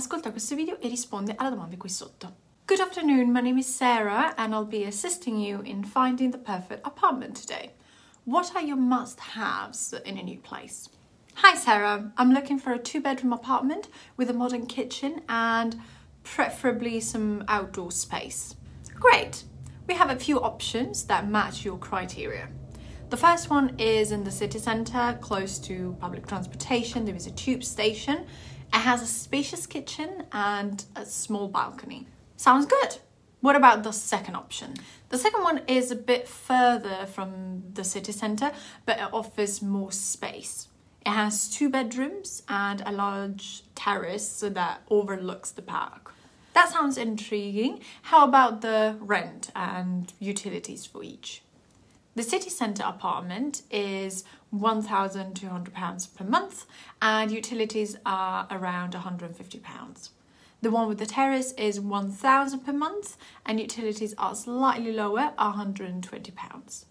ascolta questo video e risponde alla domanda qui sotto. Good afternoon, my name is Sarah and I'll be assisting you in finding the perfect apartment today. What are your must-haves in a new place? Hi Sarah, I'm looking for a two-bedroom apartment with a modern kitchen and preferably some outdoor space. Great! We have a few options that match your criteria. The first one is in the city centre, close to public transportation. There is a tube station. It has a spacious kitchen and a small balcony. Sounds good. What about the second option? The second one is a bit further from the city centre, but it offers more space. It has two bedrooms and a large terrace that overlooks the park. That sounds intriguing. How about the rent and utilities for each? The city centre apartment is £1,200 per month and utilities are around £150. The one with the terrace is £1,000 per month and utilities are slightly lower, £120.